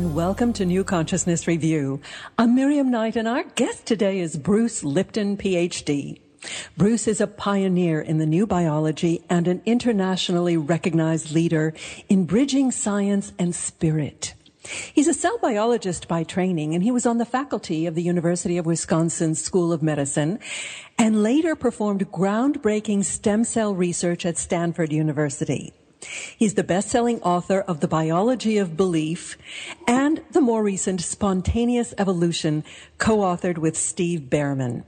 And welcome to New Consciousness Review. I'm Miriam Knight, and our guest today is Bruce Lipton, PhD. Bruce is a pioneer in the new biology and an internationally recognized leader in bridging science and spirit. He's a cell biologist by training, and he was on the faculty of the University of Wisconsin School of Medicine and later performed groundbreaking stem cell research at Stanford University. He's the best-selling author of The Biology of Belief and the more recent Spontaneous Evolution, co-authored with Steve Bhaerman.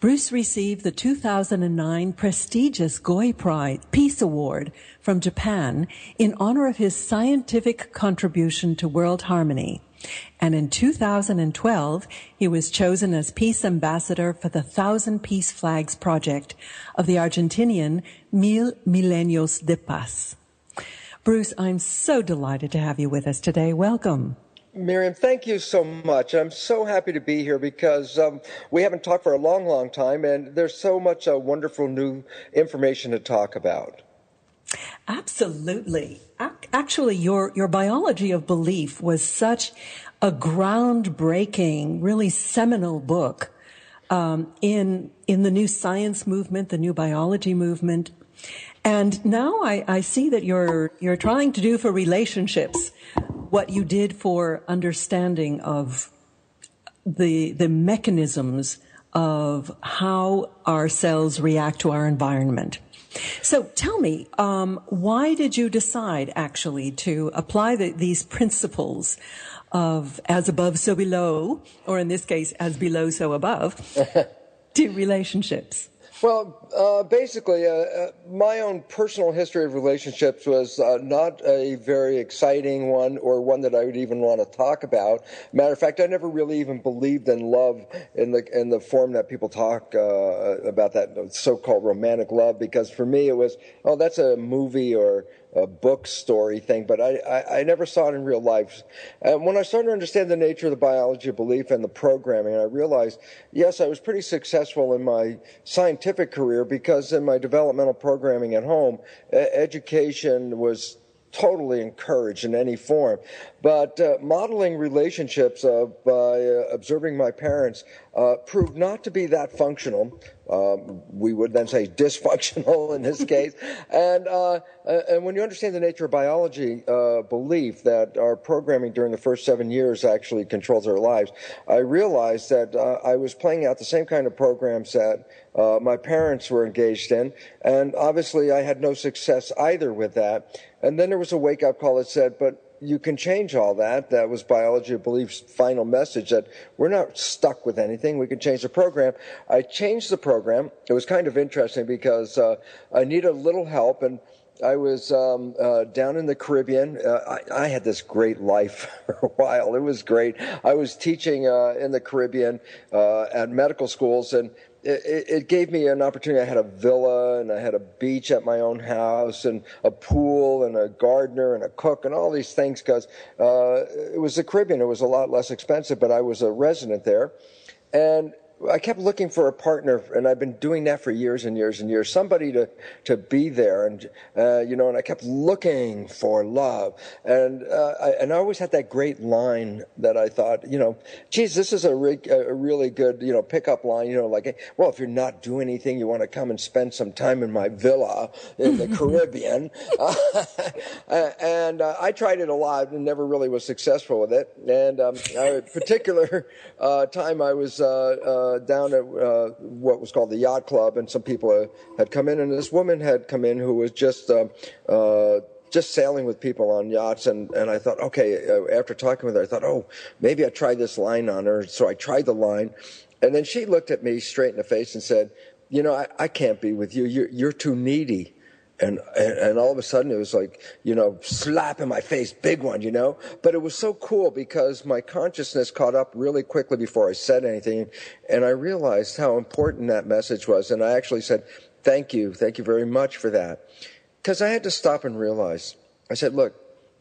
Bruce received the 2009 prestigious Goi Prize Peace Award from Japan in honor of his scientific contribution to world harmony. And in 2012, he was chosen as Peace Ambassador for the Thousand Peace Flags Project of the Argentinian Mil Milenios de Paz. Bruce, I'm so delighted to have you with us today. Welcome. Miriam, thank you so much. I'm so happy to be here because um, we haven't talked for a long, long time, and there's so much uh, wonderful new information to talk about. Absolutely. Actually, your, your biology of belief was such a groundbreaking, really seminal book um, in in the new science movement, the new biology movement. And now I, I see that you're you're trying to do for relationships what you did for understanding of the the mechanisms of how our cells react to our environment. So tell me, um, why did you decide actually to apply the, these principles of as above, so below, or in this case, as below, so above, to relationships? Well, uh, basically, uh, uh, my own personal history of relationships was uh, not a very exciting one or one that I would even want to talk about. Matter of fact, I never really even believed in love in the in the form that people talk uh, about that so-called romantic love because for me it was, oh, that's a movie or a book story thing, but I, I, I, never saw it in real life. And when I started to understand the nature of the biology of belief and the programming, I realized, yes, I was pretty successful in my scientific career because in my developmental programming at home, education was totally encouraged in any form. But uh, modeling relationships uh, by uh, observing my parents uh, proved not to be that functional. Um, we would then say dysfunctional in this case. and, uh, uh, and when you understand the nature of biology belief that our programming during the first seven years actually controls our lives, I realized that I was playing out the same kind of programs that uh, my parents were engaged in. And obviously, I had no success either with that. And then there was a wake up call that said, but you can change all that. That was Biology of Belief's final message that we're not stuck with anything. We can change the program. I changed the program. It was kind of interesting because uh, I needed a little help and I was um, uh, down in the Caribbean. Uh, I, I, had this great life for a while. It was great. I was teaching uh, in the Caribbean uh, at medical schools, and it, it, gave me an opportunity. I had a villa and I had a beach at my own house and a pool and a gardener and a cook and all these things because uh, it was the Caribbean. It was a lot less expensive, but I was a resident there. And I kept looking for a partner, and I've been doing that for years and years and years. Somebody to to be there, and uh, you know, and I kept looking for love, and uh, I, and I always had that great line that I thought, you know, geez, this is a, re- a really good, you know, pickup line. You know, like, well, if you're not doing anything, you want to come and spend some time in my villa in the Caribbean, and uh, I tried it a lot and never really was successful with it. And um, a particular uh, time I was uh, down at uh, what was called the yacht club, and some people uh, had come in, and this woman had come in who was just uh, just sailing with people on yachts, and and I thought, okay, after talking with her, I thought, oh, maybe I try this line on her. So I tried the line, and then she looked at me straight in the face and said, you know, I, I can't be with you. You're you're too needy and, and, and all of a sudden it was like you know slap in my face big one you know? But it was so cool because my consciousness caught up really quickly before i said anything and i realized how important that message was and i actually said thank you. Thank you very much for that. Because i had to stop and realize i said look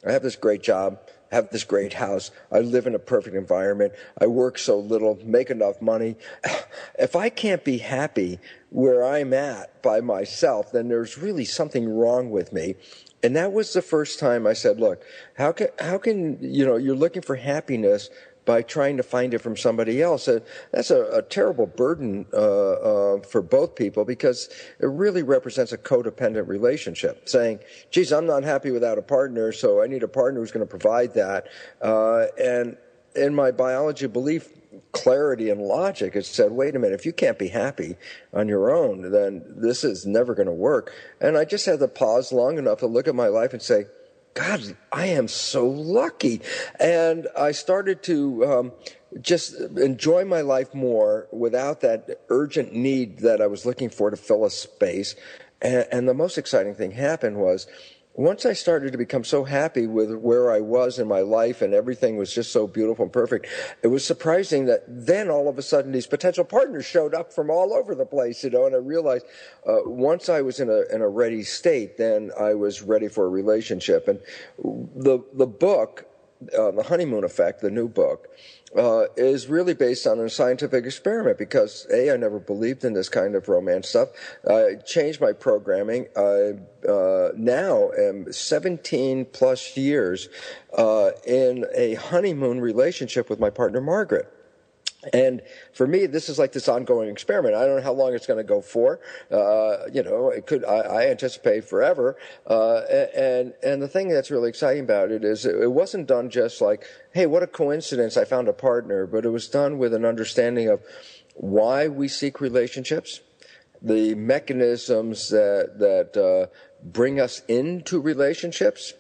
i have this great job have this great house. I live in a perfect environment. I work so little, make enough money. If I can't be happy where I'm at by myself, then there's really something wrong with me. And that was the first time I said, look, how can, how can, you know, you're looking for happiness by trying to find it from somebody else. Uh, that's a, a, terrible burden uh, uh, for both people because it really represents a codependent relationship. Saying, "Geez, I'm not happy without a partner, so I need a partner who's going to provide that." Uh, and in my biology belief, clarity and logic, it said, "Wait a minute! If you can't be happy on your own, then this is never going to work." And I just had to pause long enough to look at my life and say God, I am so lucky. And I started to um, just enjoy my life more without that urgent need that I was looking for to fill a space. And, and the most exciting thing happened was once I started to become so happy with where I was in my life and everything was just so beautiful and perfect, it was surprising that then all of a sudden these potential partners showed up from all over the place, you know, and I realized uh, once I was in a, in a ready state, then I was ready for a relationship. And the, the book, uh, The Honeymoon Effect, the new book, uh, is really based on a scientific experiment because a I never believed in this kind of romance stuff. I changed my programming. I uh, now am 17 plus years uh, in a honeymoon relationship with my partner Margaret. And for me, this is like this ongoing experiment. I don't know how long it's going to go for. Uh, you know, it could. I, I anticipate forever. Uh, and and the thing that's really exciting about it is it, wasn't done just like, hey, what a coincidence! I found a partner, but it was done with an understanding of why we seek relationships, the mechanisms that that uh, bring us into relationships,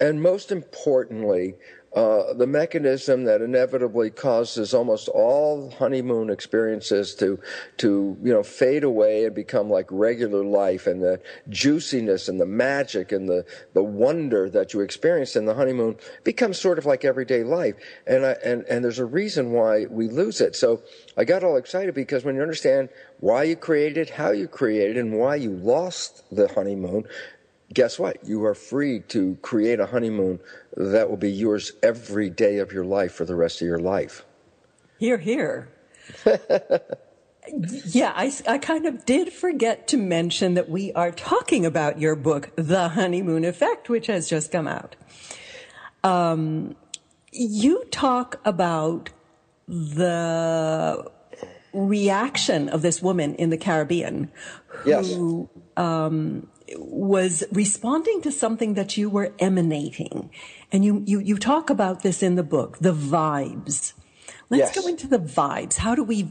and most importantly, uh, the mechanism that inevitably causes almost all honeymoon experiences to to you know fade away and become like regular life and the juiciness and the magic and the the wonder that you experience in the honeymoon becomes sort of like everyday life. And I, and and there's a reason why we lose it. So I got all excited because when you understand why you created how you created and why you lost the honeymoon guess what? You are free to create a honeymoon that will be yours every day of your life for the rest of your life. Here, here. yeah, I, I kind of did forget to mention that we are talking about your book, The Honeymoon Effect, which has just come out. Um, you talk about the reaction of this woman in the Caribbean who yes. um, was responding to something that you were emanating. And you, you, you talk about this in the book, the vibes. Let's yes. go into the vibes. How do we,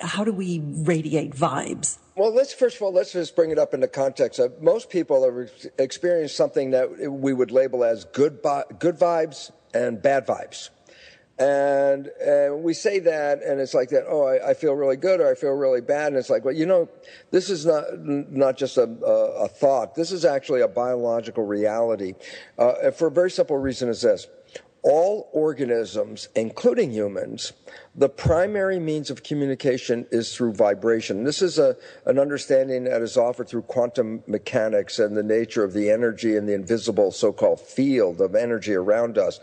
how do we radiate vibes? Well, let's first of all, let's just bring it up into context. Uh, most people have experienced something that we would label as good, good vibes and bad vibes. And, and we say that, and it's like that. Oh, I, I, feel really good, or I feel really bad, and it's like, well, you know, this is not not just a, a, a thought. This is actually a biological reality. Uh, for a very simple reason is this: all organisms, including humans, the primary means of communication is through vibration. This is a, an understanding that is offered through quantum mechanics and the nature of the energy and the invisible so-called field of energy around us.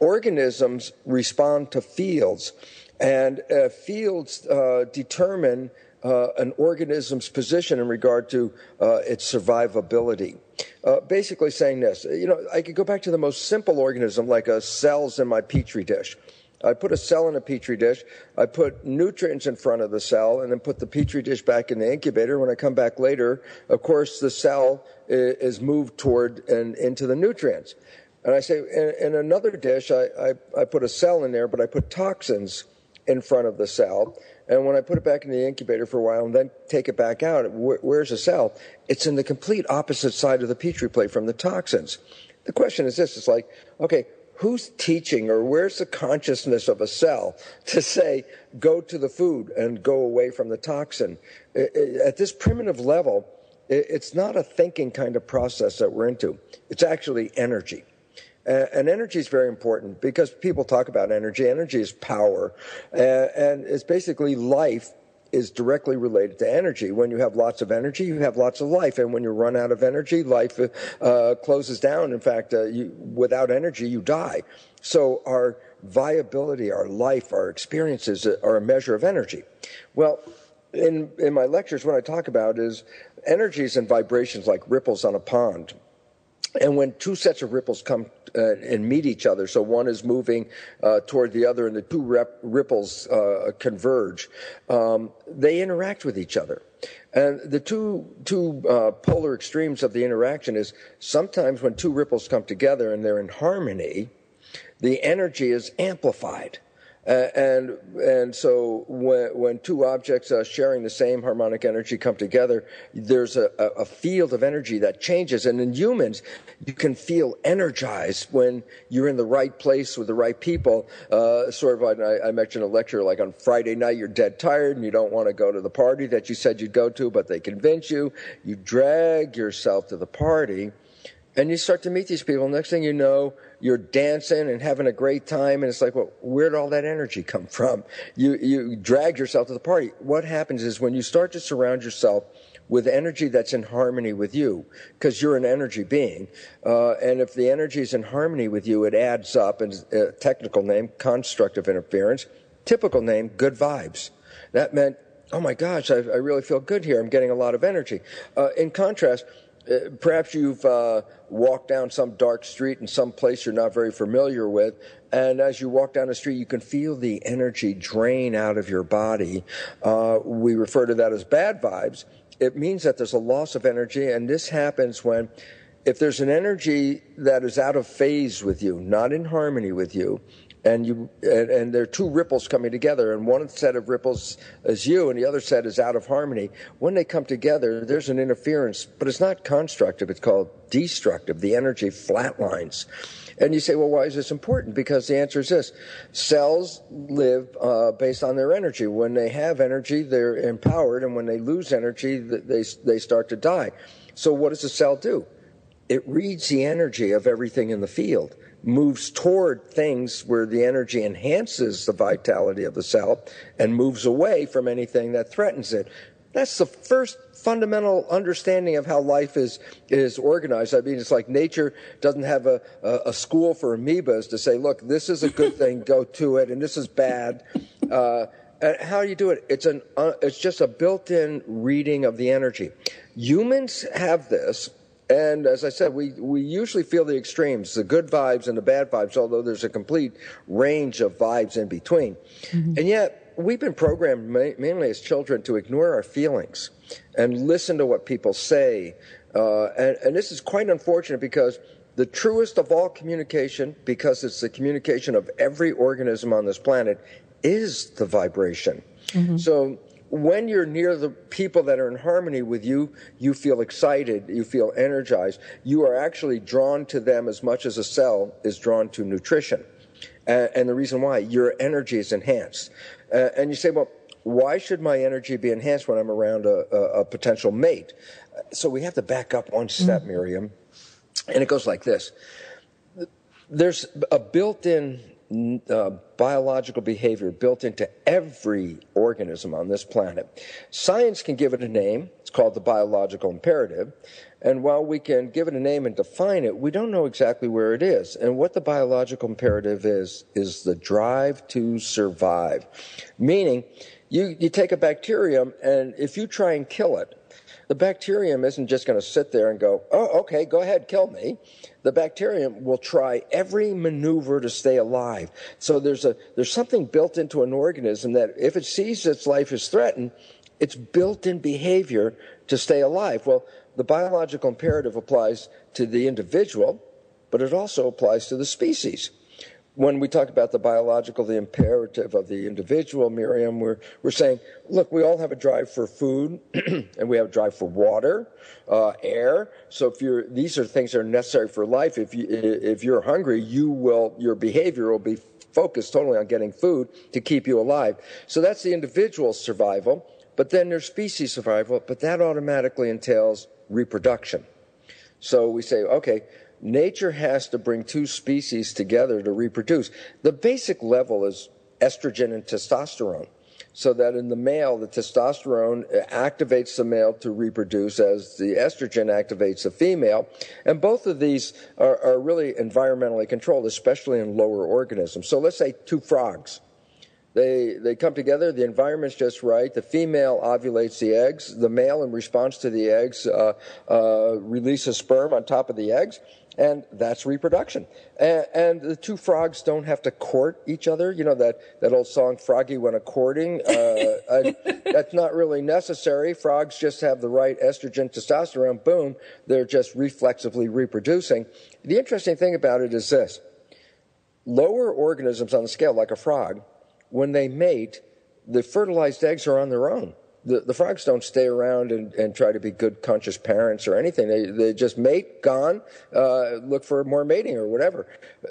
Organisms respond to fields, and uh, fields uh, determine uh, an organism's position in regard to uh, its survivability. Uh, basically saying this, you know, I could go back to the most simple organism like a cells in my petri dish. I put a cell in a petri dish. I put nutrients in front of the cell and then put the petri dish back in the incubator. When I come back later, of course, the cell is moved toward and into the nutrients. And I say, in, in another dish, I, I, I put a cell in there, but I put toxins in front of the cell. And when I put it back in the incubator for a while and then take it back out, wh- where's the cell? It's in the complete opposite side of the petri plate from the toxins. The question is this: It's like, okay, who's teaching or where's the consciousness of a cell to say go to the food and go away from the toxin? At this primitive level, it's not a thinking kind of process that we're into. It's actually energy. And energy is very important because people talk about energy. Energy is power, and it's basically life is directly related to energy. When you have lots of energy, you have lots of life. And when you run out of energy, life uh, closes down. In fact, uh, you, without energy, you die. So our viability, our life, our experiences are a measure of energy. Well, in, in my lectures, what I talk about is energies and vibrations like ripples on a pond. And when two sets of ripples come uh, and meet each other, so one is moving uh, toward the other and the two rep- ripples uh, converge, um, they interact with each other. And the two, two uh, polar extremes of the interaction is sometimes when two ripples come together and they're in harmony, the energy is amplified. Uh, and and so when when two objects uh, sharing the same harmonic energy come together, there's a, a field of energy that changes. And in humans, you can feel energized when you're in the right place with the right people. Uh, sort of, I, I mentioned a lecture like on Friday night, you're dead tired and you don't want to go to the party that you said you'd go to, but they convince you. You drag yourself to the party, and you start to meet these people. Next thing you know you're dancing and having a great time, and it's like, well, where did all that energy come from? You you drag yourself to the party. What happens is when you start to surround yourself with energy that's in harmony with you, because you're an energy being, uh, and if the energy is in harmony with you, it adds up. And uh, technical name, constructive interference. Typical name, good vibes. That meant, oh my gosh, I, I really feel good here. I'm getting a lot of energy. Uh, in contrast uh, perhaps you've walked down some dark street in some place you're not very familiar with, and as you walk down the street, you can feel the energy drain out of your body. Uh, we refer to that as bad vibes. It means that there's a loss of energy, and this happens when if there's an energy that is out of phase with you, not in harmony with you, and you and, and, there are two ripples coming together and one set of ripples is you and the other set is out of harmony. When they come together there's an interference but it's not constructive. It's called destructive. The energy flatlines. And you say well why is this important? Because the answer is this. Cells live uh, based on their energy. When they have energy they're empowered and when they lose energy they, they start to die. So what does a cell do it reads the energy of everything in the field moves toward things where the energy enhances the vitality of the cell and moves away from anything that threatens it. That's the first fundamental understanding of how life is is organized. I mean, it's like nature doesn't have a, a, a school for amoebas to say, look, this is a good thing, go to it, and this is bad. Uh, and how do you do it? It's an uh, it's just a built-in reading of the energy. Humans have this and as I said, we, we usually feel the extremes, the good vibes and the bad vibes, although there's a complete range of vibes in between. Mm-hmm. And yet, we've been programmed ma- mainly as children to ignore our feelings and listen to what people say. Uh, and, and this is quite unfortunate because the truest of all communication, because it's the communication of every organism on this planet, is the vibration. Mm-hmm. So when you're near the people that are in harmony with you, you feel excited, you feel energized. You are actually drawn to them as much as a cell is drawn to nutrition. And, and the reason why, your energy is enhanced. Uh, and you say, well, why should my energy be enhanced when I'm around a, a, a potential mate? So we have to back up one step, mm-hmm. Miriam. And it goes like this there's a built in uh, biological behavior built into every organism on this planet. Science can give it a name. It's called the biological imperative. And while we can give it a name and define it, we don't know exactly where it is. And what the biological imperative is, is the drive to survive. Meaning, you, you take a bacterium, and if you try and kill it, the bacterium isn't just going to sit there and go, oh, okay, go ahead, kill me. The bacterium will try every maneuver to stay alive. So there's a, there's something built into an organism that if it sees its life is threatened, it's built in behavior to stay alive. Well, the biological imperative applies to the individual, but it also applies to the species when we talk about the biological, the imperative of the individual, Miriam, we're, we're saying, look, we all have a drive for food and we have a drive for water, uh, air. So if you're, these are things that are necessary for life. If you, if you're hungry, you will, your behavior will be focused totally on getting food to keep you alive. So that's the individual survival. But then there's species survival, but that automatically entails reproduction. So we say, okay, nature has to bring two species together to reproduce. The basic level is estrogen and testosterone. so that in the male, the testosterone activates the male to reproduce as the estrogen activates the female. And both of these are, are really environmentally controlled, especially in lower organisms. So let's say two frogs. They, they come together, the environment's just right. The female ovulates the eggs. The male, in response to the eggs, uh, uh, releases sperm on top of the eggs and that's reproduction. And, and, the two frogs don't have to court each other. You know that, that old song, Froggy Went a Courting? Uh, that's not really necessary. Frogs just have the right estrogen, testosterone, boom, they're just reflexively reproducing. The interesting thing about it is this lower organisms on the scale, like a frog, when they mate, the fertilized eggs are on their own the, the frogs don't stay around and, and try to be good conscious parents or anything. They, they just mate, gone, uh, look for more mating or whatever.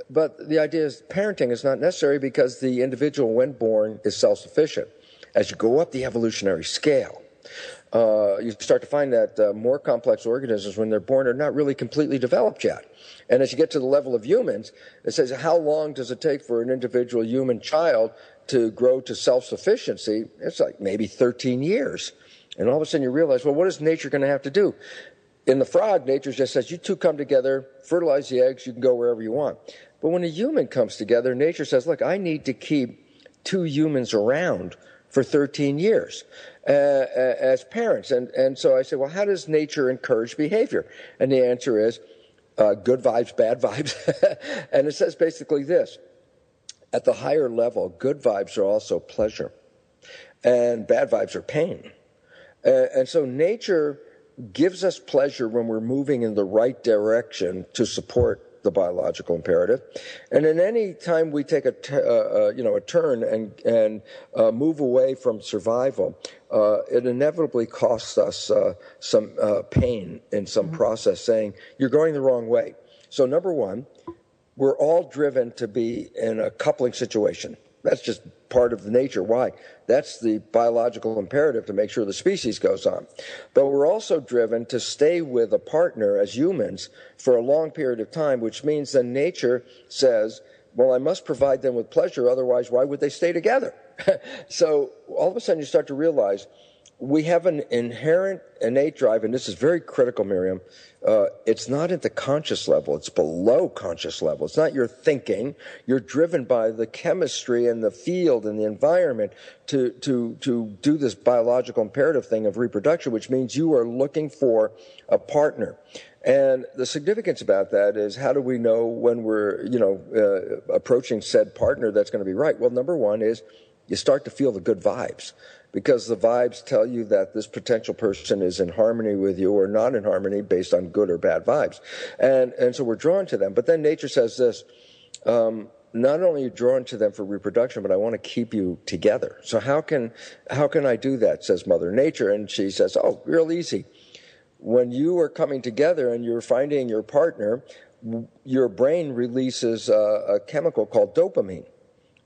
But the idea is parenting is not necessary because the individual, when born, is self-sufficient. As you go up the evolutionary scale, uh, you start to find that uh, more complex organisms, when they're born, are not really completely developed yet. And as you get to the level of humans, it says, how long does it take for an individual human child to grow to self sufficiency, it's like maybe 13 years. And all of a sudden you realize, well, what is nature going to have to do? In the frog, nature just says, you two come together, fertilize the eggs, you can go wherever you want. But when a human comes together, nature says, look, I need to keep two humans around for 13 years uh, as parents. And, and so I say, well, how does nature encourage behavior? And the answer is uh, good vibes, bad vibes. and it says basically this at the higher level, good vibes are also pleasure, and bad vibes are pain. Uh, and so nature gives us pleasure when we're moving in the right direction to support the biological imperative. And in any time we take a t- uh, uh, you know a turn and and uh, move away from survival, uh, it inevitably costs us uh, some uh, pain in some mm-hmm. process, saying you're going the wrong way. So number one, we're all driven to be in a coupling situation. That's just part of the nature. Why? That's the biological imperative to make sure the species goes on. But we're also driven to stay with a partner as humans for a long period of time, which means that nature says, well, I must provide them with pleasure, otherwise, why would they stay together? so all of a sudden you start to realize we have an inherent innate drive, and this is very critical, Miriam. Uh, it's not at the conscious level, it's below conscious level. It's not your thinking. You're driven by the chemistry and the field and the environment to, to, to do this biological imperative thing of reproduction, which means you are looking for a partner. And the significance about that is how do we know when we're, you know, uh, approaching said partner that's going to be right? Well, number one is you start to feel the good vibes because the vibes tell you that this potential person is in harmony with you or not in harmony based on good or bad vibes. And, and so we're drawn to them. But then nature says this, um, not only are you drawn to them for reproduction, but I want to keep you together. So how can, how can I do that? Says Mother Nature. And she says, oh, real easy. When you are coming together and you're finding your partner, your brain releases a, a chemical called dopamine.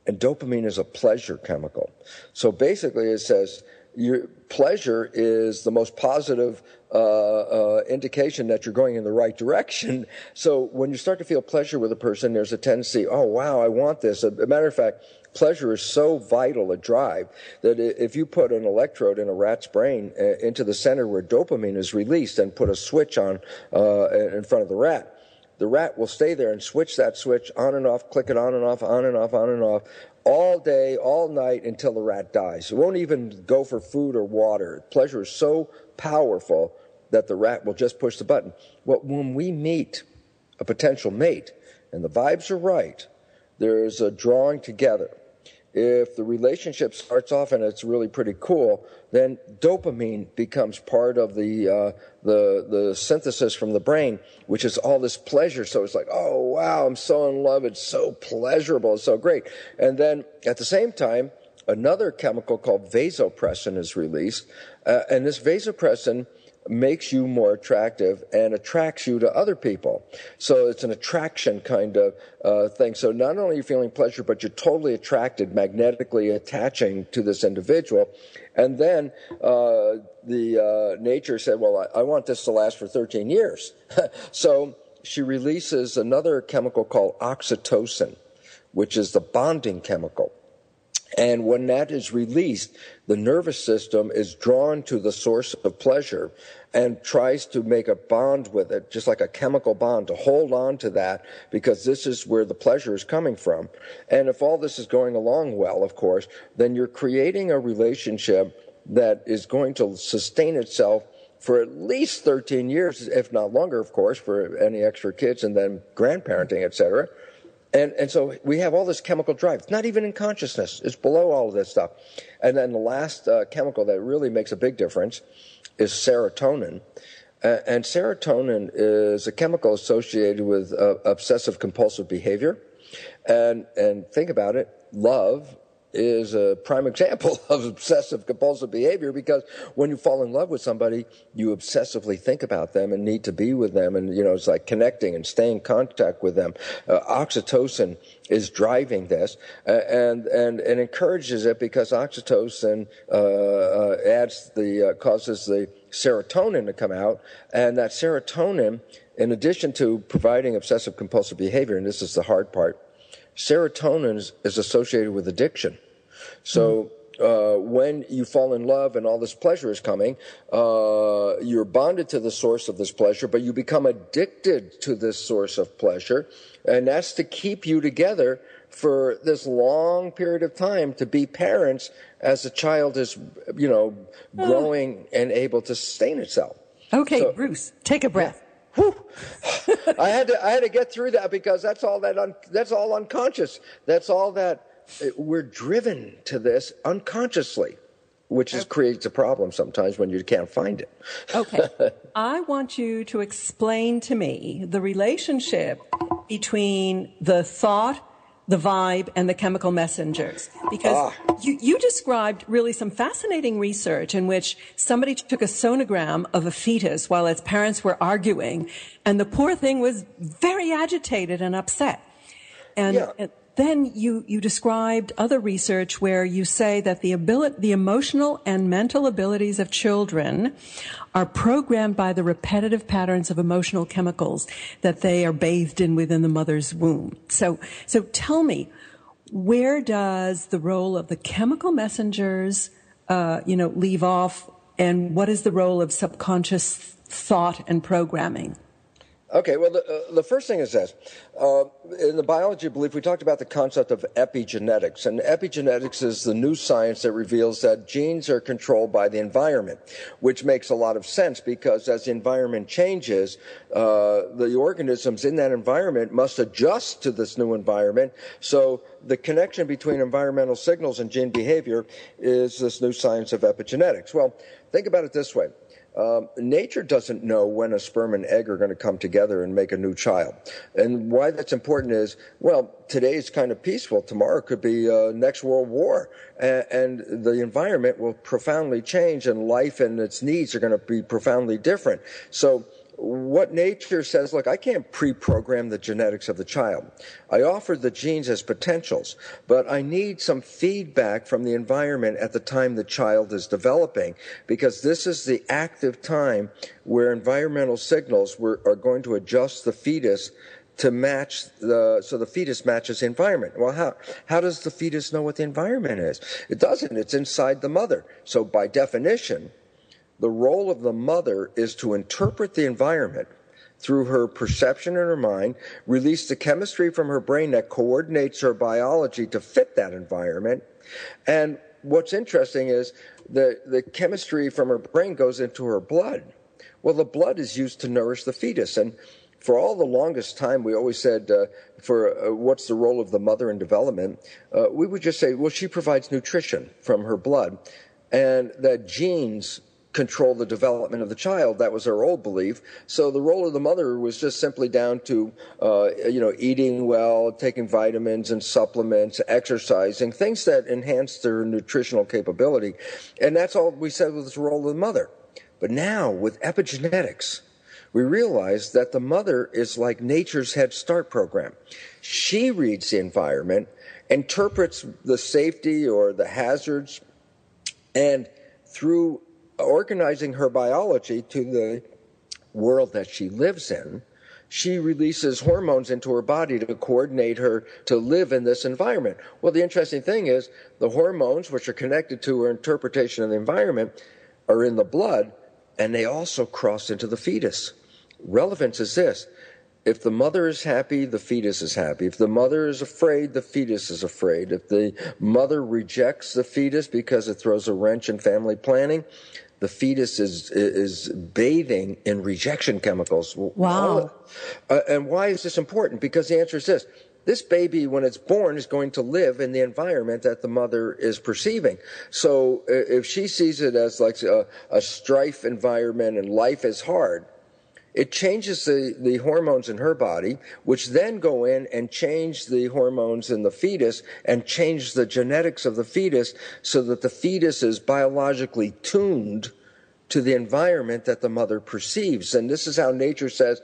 And dopamine is a pleasure chemical. So basically, it says your pleasure is the most positive uh, uh, indication that you're going in the right direction. So when you start to feel pleasure with a person, there's a tendency, oh wow, I want this. A matter of fact, pleasure is so vital a drive that if you put an electrode in a rat's brain uh, into the center where dopamine is released and put a switch on uh, in front of the rat, the rat will stay there and switch that switch on and off, click it on and off, on and off, on and off, all day, all night until the rat dies. It won't even go for food or water. Pleasure is so powerful that the rat will just push the button. Well, when we meet a potential mate and the vibes are right, there's a drawing together if the relationship starts off and it's really pretty cool, then dopamine becomes part of the uh, the the synthesis from the brain, which is all this pleasure. So it's like, oh wow, I'm so in love. It's so pleasurable. It's so great. And then at the same time, another chemical called vasopressin is released, uh, and this vasopressin makes you more attractive and attracts you to other people. So it's an attraction kind of uh, thing. So not only are you feeling pleasure, but you're totally attracted, magnetically attaching to this individual. And then uh, the uh, nature said, well, I, I want this to last for 13 years. so she releases another chemical called oxytocin, which is the bonding chemical. And when that is released, the nervous system is drawn to the source of pleasure and tries to make a bond with it, just like a chemical bond, to hold on to that because this is where the pleasure is coming from. And if all this is going along well, of course, then you're creating a relationship that is going to sustain itself for at least 13 years, if not longer, of course, for any extra kids and then grandparenting, et cetera. And, and so we have all this chemical drive. It's not even in consciousness. It's below all of this stuff. And then the last uh, chemical that really makes a big difference is serotonin. Uh, and serotonin is a chemical associated with uh, obsessive compulsive behavior. And, and think about it, love is a prime example of obsessive compulsive behavior because when you fall in love with somebody, you obsessively think about them and need to be with them. And, you know, it's like connecting and staying in contact with them. Uh, oxytocin is driving this uh, and, and, and encourages it because oxytocin uh, uh adds the, uh, causes the serotonin to come out. And that serotonin, in addition to providing obsessive compulsive behavior, and this is the hard part, serotonin is, is associated with addiction. So uh, when you fall in love and all this pleasure is coming, uh, you're bonded to the source of this pleasure, but you become addicted to this source of pleasure, and that's to keep you together for this long period of time to be parents as the child is, you know, growing and able to sustain itself. Okay, so, Bruce, take a breath. I had to I had to get through that because that's all that un, that's all unconscious. That's all that eh, we're driven to this unconsciously, which is, creates a problem sometimes when you can't find it. okay. I want you to explain to me the relationship between the thought, the vibe, and the chemical messengers. Because ah. you, you described really some fascinating research in which somebody took a sonogram of a fetus while its parents were arguing, and the poor thing was very agitated and upset. And, yeah. and then you, you described other research where you say that the ability, the emotional and mental abilities of children are programmed by the repetitive patterns of emotional chemicals that they are bathed in within the mother's womb. So, so tell me, where does the role of the chemical messengers, uh, you know, leave off, and what is the role of subconscious thought and programming? Okay, well, the, uh, the first thing is this. Uh, in the biology of belief, we talked about the concept of epigenetics. And epigenetics is the new science that reveals that genes are controlled by the environment, which makes a lot of sense because as the environment changes, uh, the organisms in that environment must adjust to this new environment. So the connection between environmental signals and gene behavior is this new science of epigenetics. Well, think about it this way. Um, nature doesn't know when a sperm and egg are going to come together and make a new child. And why that's important is, well, today is kind of peaceful. Tomorrow could be uh, next world war, and, and the environment will profoundly change, and life and its needs are going to be profoundly different. So what nature says, look, I can't pre-program the genetics of the child. I offer the genes as potentials, but I need some feedback from the environment at the time the child is developing, because this is the active time where environmental signals were, are going to adjust the fetus to match the so the fetus matches the environment. Well, how how does the fetus know what the environment is? It doesn't. It's inside the mother. So by definition, the role of the mother is to interpret the environment through her perception in her mind, release the chemistry from her brain that coordinates her biology to fit that environment. And what's interesting is the, the chemistry from her brain goes into her blood. Well, the blood is used to nourish the fetus. And for all the longest time, we always said, uh, for uh, what's the role of the mother in development, uh, we would just say, well, she provides nutrition from her blood. And that genes control the development of the child. That was our old belief. So the role of the mother was just simply down to, uh, you know, eating well, taking vitamins and supplements, exercising, things that enhance their nutritional capability. And that's all we said was the role of the mother. But now with epigenetics, we realize that the mother is like nature's Head Start program. She reads the environment, interprets the safety or the hazards, and through organizing her biology to the world that she lives in, she releases hormones into her body to coordinate her to live in this environment. Well, the interesting thing is the hormones, which are connected to her interpretation of the environment, are in the blood and they also cross into the fetus. Relevance is this if the mother is happy, the fetus is happy. If the mother is afraid, the fetus is afraid. If the mother rejects the fetus because it throws a wrench in family planning, the fetus is is bathing in rejection chemicals. Wow. Uh, and why is this important? Because the answer is this. This baby, when it's born, is going to live in the environment that the mother is perceiving. So uh, if she sees it as like a, a strife environment and life is hard, it changes the, the hormones in her body, which then go in and change the hormones in the fetus and change the genetics of the fetus so that the fetus is biologically tuned to the environment that the mother perceives. And this is how nature says,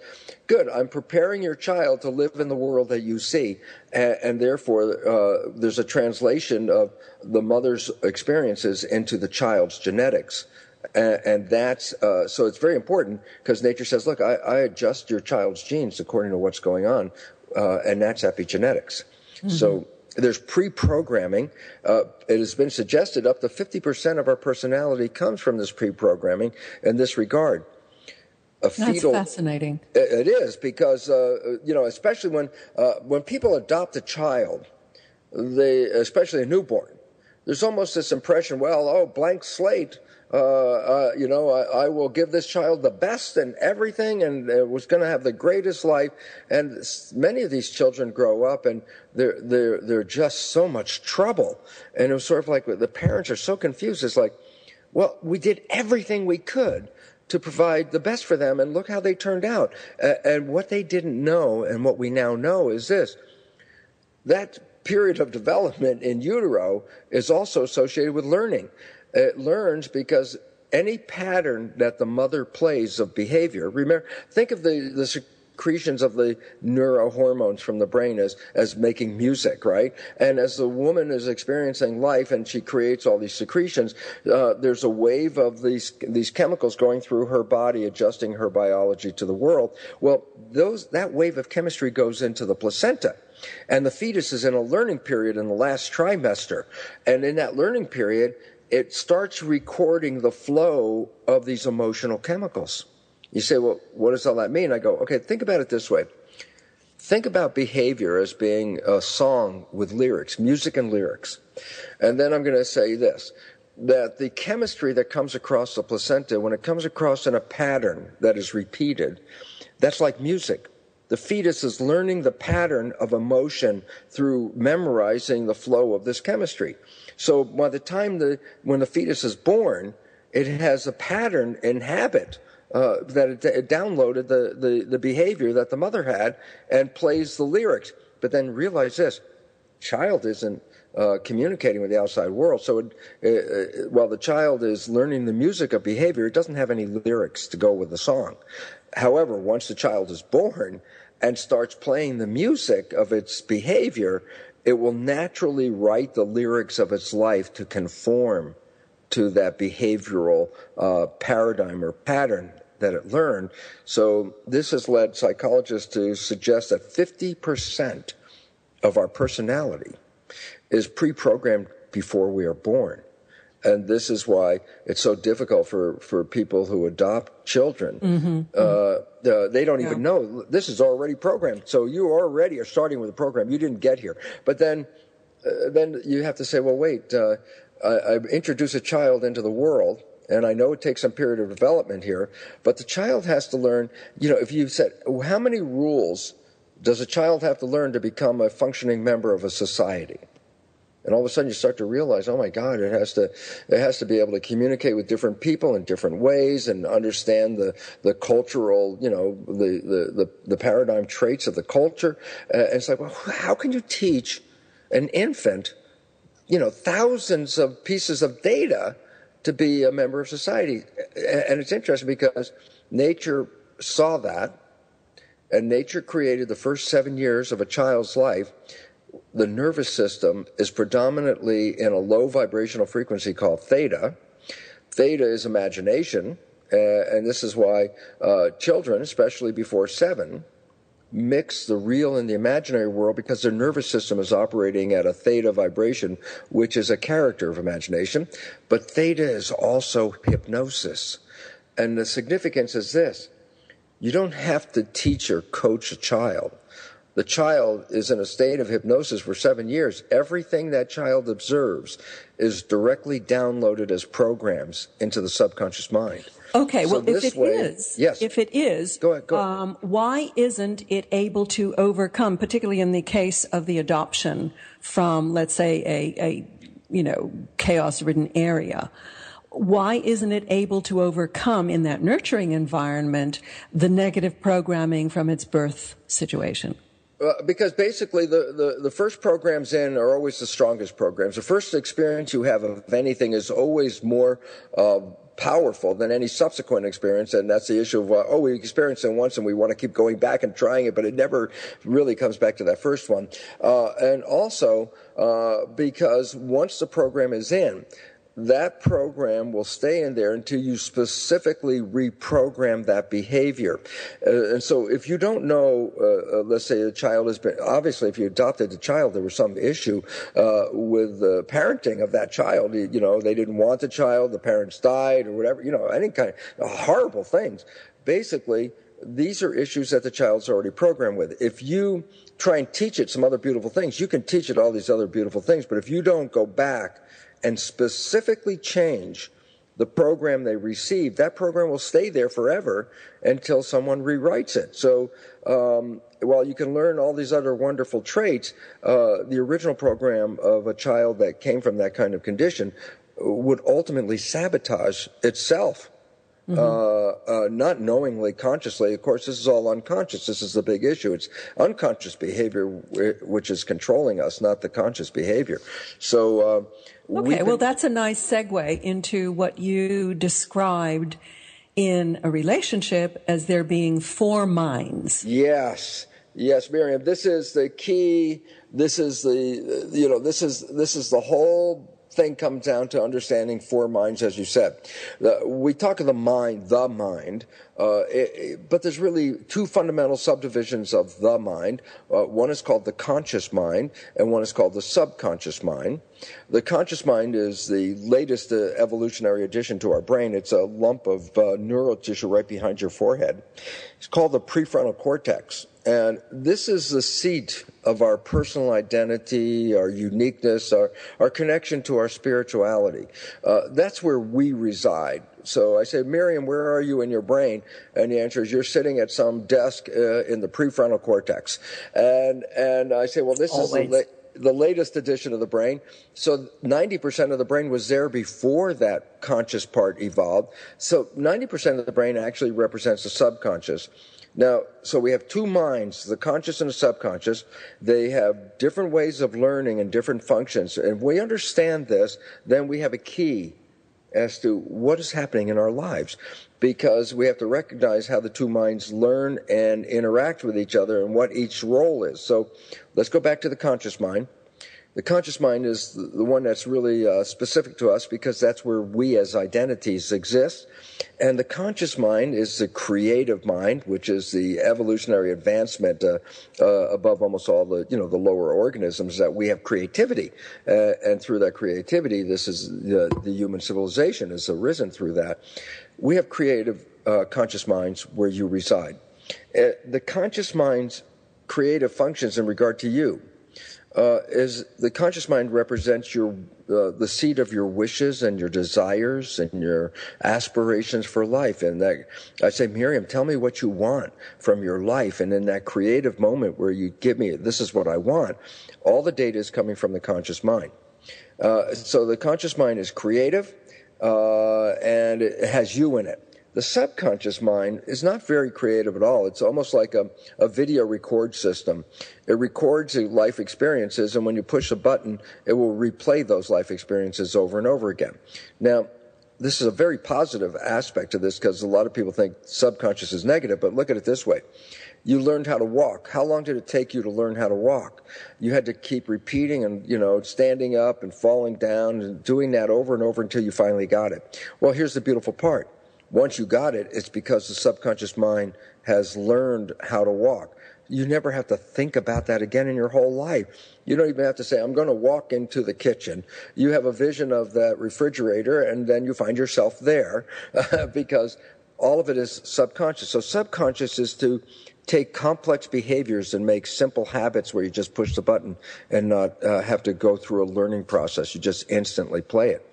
good, I'm preparing your child to live in the world that you see. And, and therefore, uh, there's a translation of the mother's experiences into the child's genetics. And, and that's uh, so it's very important because nature says, look, I, I, adjust your child's genes according to what's going on, uh, and that's epigenetics. Mm-hmm. So there's pre-programming. Uh, it has been suggested up to 50% of our personality comes from this pre-programming in this regard. A fetal, That's fascinating. It is because uh, you know, especially when uh, when people adopt a child, they especially a newborn. There's almost this impression, well, oh, blank slate uh, uh, you know, I, I, will give this child the best and everything, and it was going to have the greatest life. And many of these children grow up, and they're they're they're just so much trouble. And it was sort of like the parents are so confused. It's like, well, we did everything we could to provide the best for them, and look how they turned out. Uh, and what they didn't know, and what we now know, is this: that period of development in utero is also associated with learning. It learns because any pattern that the mother plays of behavior, remember, think of the, the secretions of the neurohormones from the brain as, as making music, right? And as the woman is experiencing life and she creates all these secretions, uh, there's a wave of these, these chemicals going through her body, adjusting her biology to the world. Well, those, that wave of chemistry goes into the placenta. And the fetus is in a learning period in the last trimester. And in that learning period, it starts recording the flow of these emotional chemicals. You say, well, what does all that mean? I go, okay, think about it this way. Think about behavior as being a song with lyrics, music and lyrics. And then I'm going to say this that the chemistry that comes across the placenta, when it comes across in a pattern that is repeated, that's like music. The fetus is learning the pattern of emotion through memorizing the flow of this chemistry. So by the time the when the fetus is born, it has a pattern and habit uh, that it, it, downloaded the, the, the behavior that the mother had and plays the lyrics. But then realize this: child isn't uh, communicating with the outside world. So it, uh, while the child is learning the music of behavior, it doesn't have any lyrics to go with the song. However, once the child is born and starts playing the music of its behavior, it will naturally write the lyrics of its life to conform to that behavioral uh, paradigm or pattern that it learned. So this has led psychologists to suggest that 50% of our personality is pre-programmed before we are born and this is why it's so difficult for, for people who adopt children. Mm-hmm. Uh, uh, they don't yeah. even know this is already programmed. So you already are starting with a program. You didn't get here. But then, uh, then you have to say, well, wait, uh, I, I introduce a child into the world. And I know it takes some period of development here, but the child has to learn, you know, if you said, how many rules does a child have to learn to become a functioning member of a society? And all of a sudden you start to realize oh my god it has to it has to be able to communicate with different people in different ways and understand the the cultural you know the the the, the paradigm traits of the culture. Uh, and it's like well how can you teach an infant you know thousands of pieces of data to be a member of society? And it's interesting because nature saw that and nature created the first seven years of a child's life the nervous system is predominantly in a low vibrational frequency called theta. Theta is imagination, uh, and this is why uh, children, especially before seven, mix the real and the imaginary world because their nervous system is operating at a theta vibration, which is a character of imagination. But theta is also hypnosis. And the significance is this you don't have to teach or coach a child. The child is in a state of hypnosis for seven years. Everything that child observes is directly downloaded as programs into the subconscious mind. Okay, so well, if it way, is, yes. if it is, go ahead, go ahead. Um, why isn't it able to overcome, particularly in the case of the adoption from, let's say, a, a you know, chaos-ridden area? Why isn't it able to overcome in that nurturing environment the negative programming from its birth situation? Uh, because basically the, the, the, first programs in are always the strongest programs. The first experience you have of anything is always more uh, powerful than any subsequent experience. And that's the issue of, uh, oh, we experienced it once and we want to keep going back and trying it, but it never really comes back to that first one. Uh, and also, uh, because once the program is in, that program will stay in there until you specifically reprogram that behavior. Uh, and so if you don't know, uh, uh, let's say a child has been, obviously if you adopted a child, there was some issue uh, with the parenting of that child. You, you, know, they didn't want the child, the parents died or whatever, you know, any kind of horrible things. Basically, these are issues that the child's already programmed with. If you try and teach it some other beautiful things, you can teach it all these other beautiful things, but if you don't go back and specifically change the program they received, that program will stay there forever until someone rewrites it. So, um, while you can learn all these other wonderful traits, uh, the original program of a child that came from that kind of condition would ultimately sabotage itself. Mm-hmm. Uh, uh, not knowingly, consciously. Of course, this is all unconscious. This is the big issue. It's unconscious behavior which is controlling us, not the conscious behavior. So, Okay, well, that's a nice segue into what you described in a relationship as there being four minds. Yes. Yes, Miriam, this is the key. This is the, you know, this is, this is the whole thing comes down to understanding four minds, as you said. The, we talk of the mind, the mind, uh, it, it, but there's really two fundamental subdivisions of the mind. Uh, one is called the conscious mind, and one is called the subconscious mind. The conscious mind is the latest uh, evolutionary addition to our brain. It's a lump of uh, neural tissue right behind your forehead. It's called the prefrontal cortex. And this is the seat of our personal identity, our uniqueness, our, our connection to our spirituality. Uh, that's where we reside. So I say, Miriam, where are you in your brain? And the answer is, you're sitting at some desk uh, in the prefrontal cortex. And and I say, well, this Always. is the, la- the latest edition of the brain. So 90% of the brain was there before that conscious part evolved. So 90% of the brain actually represents the subconscious. Now, so we have two minds, the conscious and the subconscious. They have different ways of learning and different functions. And if we understand this, then we have a key as to what is happening in our lives because we have to recognize how the two minds learn and interact with each other and what each role is. So let's go back to the conscious mind. The conscious mind is the one that's really uh, specific to us because that's where we as identities exist. And the conscious mind is the creative mind, which is the evolutionary advancement uh, uh, above almost all the, you know, the lower organisms that we have creativity. Uh, and through that creativity, this is the, the human civilization has arisen through that. We have creative uh, conscious minds where you reside. Uh, the conscious mind's creative functions in regard to you uh, is the conscious mind represents your uh, the seat of your wishes and your desires and your aspirations for life. And that I say, Miriam, tell me what you want from your life. And in that creative moment where you give me, this is what I want, all the data is coming from the conscious mind. Uh, so the conscious mind is creative, uh, and it has you in it. The subconscious mind is not very creative at all. It's almost like a, a video record system. It records the life experiences, and when you push a button, it will replay those life experiences over and over again. Now, this is a very positive aspect of this because a lot of people think subconscious is negative, but look at it this way. You learned how to walk. How long did it take you to learn how to walk? You had to keep repeating and, you know, standing up and falling down and doing that over and over until you finally got it. Well, here's the beautiful part once you got it, it's because the subconscious mind has learned how to walk. you never have to think about that again in your whole life. You don't even have to say, I'm going to walk into the kitchen. You have a vision of that refrigerator, and then you find yourself there because all of it is subconscious. So, subconscious is to take complex behaviors and make simple habits where you just push the button and not uh, have to go through a learning process. You just instantly play it.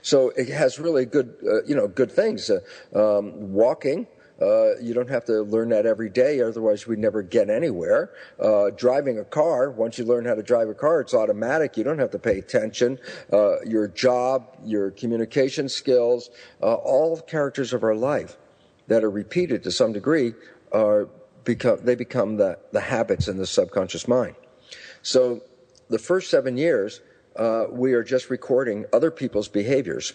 So it has really good, uh, you know, good things. Uh, um, walking, uh, you don't have to learn that every day, otherwise we'd never get anywhere. Uh, driving a car, once you learn how to drive a car, it's automatic. You don't have to pay attention. Uh, your job, your communication skills, all characters of our life that are repeated to some degree are become they become the, the habits in the subconscious mind. So the first seven years, uh, we are just recording other people's behaviors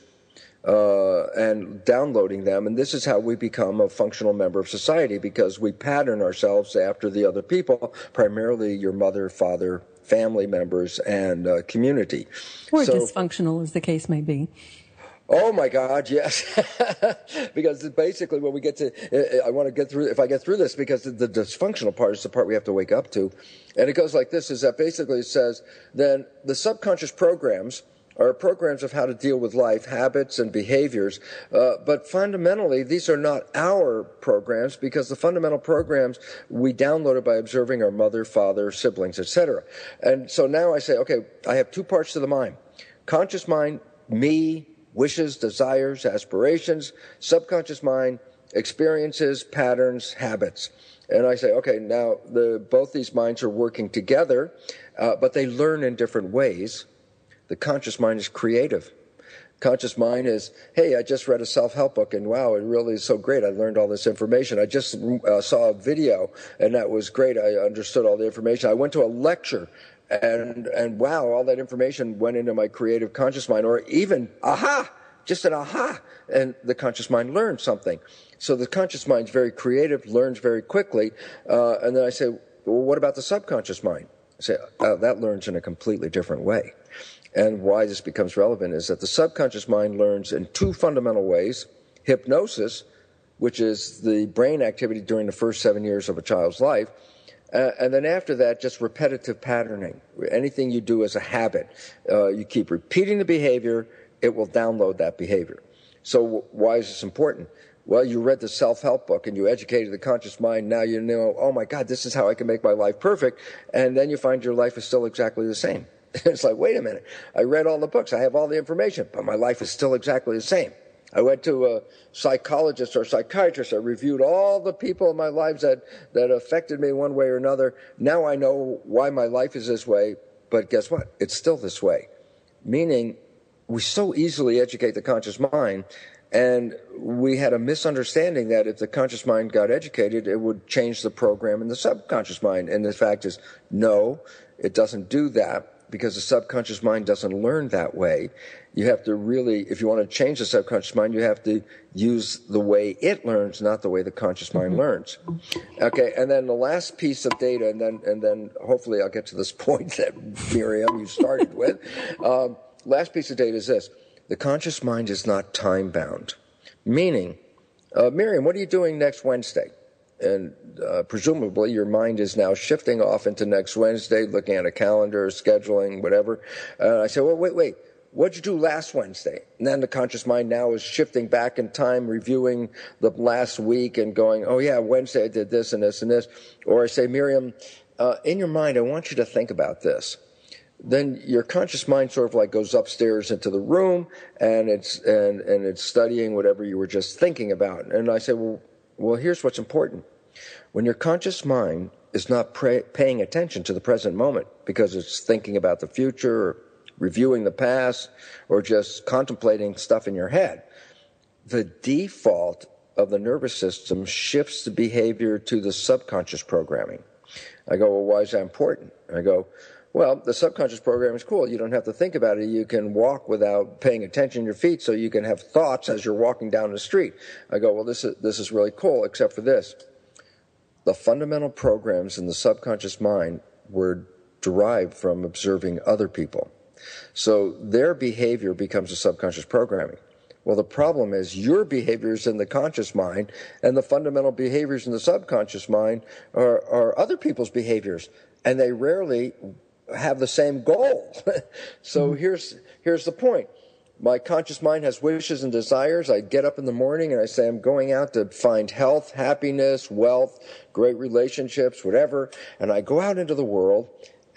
uh, and downloading them. And this is how we become a functional member of society because we pattern ourselves after the other people, primarily your mother, father, family members, and uh, community. Or so, dysfunctional, as the case may be. Oh my God, yes. because basically, when we get to, uh, I want to get through, if I get through this, because the, the, dysfunctional part is the part we have to wake up to. And it goes like this is that basically it says, then the subconscious programs are programs of how to deal with life, habits, and behaviors. Uh, but fundamentally, these are not our programs because the fundamental programs we downloaded by observing our mother, father, siblings, etc. And so now I say, okay, I have two parts to the mind conscious mind, me, wishes, desires, aspirations, subconscious mind, experiences, patterns, habits. And I say, okay, now the, both these minds are working together, uh, but they learn in different ways. The conscious mind is creative. Conscious mind is, hey, I just read a self help book and wow, it really is so great. I learned all this information. I just uh, saw a video and that was great. I understood all the information. I went to a lecture and, and wow, all that information went into my creative conscious mind or even, aha, just an aha. And the conscious mind learned something. So the conscious mind's very creative, learns very quickly. Uh, and then I say, well, what about the subconscious mind? I say, oh, that learns in a completely different way. And why this becomes relevant is that the subconscious mind learns in two fundamental ways hypnosis, which is the brain activity during the first seven years of a child's life. Uh, and then after that, just repetitive patterning. Anything you do as a habit, uh, you keep repeating the behavior, it will download that behavior. So, why is this important? Well, you read the self help book and you educated the conscious mind. Now you know, oh my God, this is how I can make my life perfect. And then you find your life is still exactly the same. it's like, wait a minute. I read all the books. I have all the information, but my life is still exactly the same. I went to a psychologist or psychiatrist. I reviewed all the people in my lives that, that affected me one way or another. Now I know why my life is this way, but guess what? It's still this way. Meaning, we so easily educate the conscious mind, and we had a misunderstanding that if the conscious mind got educated, it would change the program in the subconscious mind. And the fact is, no, it doesn't do that because the subconscious mind doesn't learn that way. You have to really, if you want to change the subconscious mind, you have to use the way it learns, not the way the conscious mind mm-hmm. learns. Okay, and then the last piece of data, and then and then hopefully I'll get to this point that Miriam you started with. Um, last piece of data is this: the conscious mind is not time bound, meaning, uh, Miriam, what are you doing next Wednesday? And uh, presumably your mind is now shifting off into next Wednesday, looking at a calendar, scheduling, whatever. Uh, I said, well, wait, wait. What'd you do last Wednesday? And then the conscious mind now is shifting back in time, reviewing the last week and going, oh yeah, Wednesday I did this and this and this. Or I say, Miriam, uh, in your mind, I want you to think about this then your conscious mind sort of like goes upstairs into the room and it's and and it's studying whatever you were just thinking about and i say well well, here's what's important. When your conscious mind is not pray, paying attention to the present moment because it's thinking about the future or reviewing the past or just contemplating stuff in your head, the default of the nervous system shifts the behavior to the subconscious programming. I go, well, why is that important? I go, well, the subconscious program is cool. You don't have to think about it. You can walk without paying attention to your feet, so you can have thoughts as you're walking down the street. I go, well, this is, this is really cool, except for this. The fundamental programs in the subconscious mind were derived from observing other people. So their behavior becomes a subconscious programming. Well, the problem is your behaviors in the conscious mind and the fundamental behaviors in the subconscious mind are, are other people's behaviors, and they rarely have the same goal. so mm-hmm. here's here's the point. My conscious mind has wishes and desires. I get up in the morning and I say I'm going out to find health, happiness, wealth, great relationships, whatever, and I go out into the world